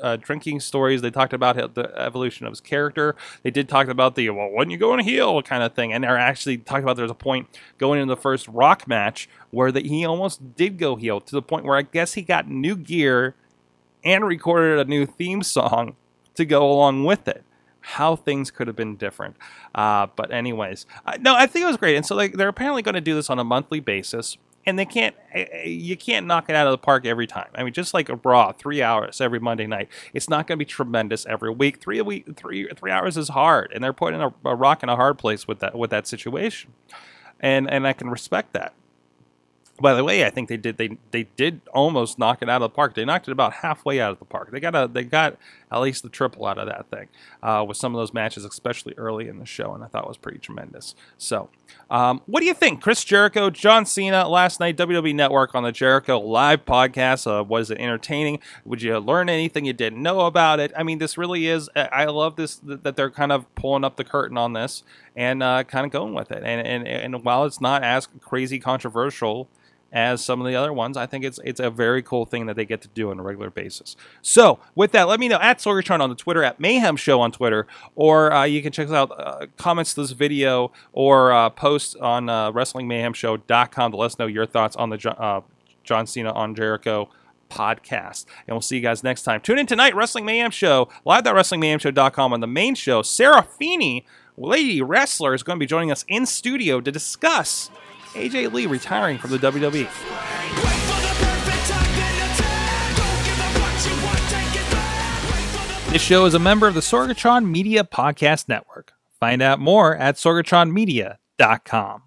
uh, drinking stories. They talked about the evolution of his character. They did talk about the well, when you go and heel kind of thing, and they're actually talking about there's a point going into the first Rock match where that he almost did go heel to the point where I guess he got new gear and recorded a new theme song to go along with it how things could have been different. Uh, but anyways, no, I think it was great. And so like, they're apparently going to do this on a monthly basis. And they can't, eh, eh, you can't knock it out of the park every time. I mean, just like a Raw, three hours every Monday night. It's not going to be tremendous every week. Three a week, three three hours is hard, and they're putting a, a rock in a hard place with that with that situation. And and I can respect that. By the way, I think they did they they did almost knock it out of the park. They knocked it about halfway out of the park. They got a they got at least the triple out of that thing uh, with some of those matches, especially early in the show, and I thought was pretty tremendous. So, um, what do you think, Chris Jericho, John Cena last night, WWE Network on the Jericho Live podcast? Uh, was it entertaining? Would you learn anything you didn't know about it? I mean, this really is. I love this that they're kind of pulling up the curtain on this and uh, kind of going with it. And and and while it's not as crazy controversial as some of the other ones. I think it's it's a very cool thing that they get to do on a regular basis. So with that, let me know at Sorgatron on the Twitter, at Mayhem Show on Twitter, or uh, you can check us out uh, comments to this video or uh, post on uh, WrestlingMayhemShow.com to let us know your thoughts on the uh, John Cena on Jericho podcast. And we'll see you guys next time. Tune in tonight, Wrestling Mayhem Show, live.wrestlingmayhemshow.com on the main show. Sarah Feeney, Lady Wrestler, is going to be joining us in studio to discuss AJ Lee retiring from the WWE. This show is a member of the Sorgatron Media Podcast Network. Find out more at sorgatronmedia.com.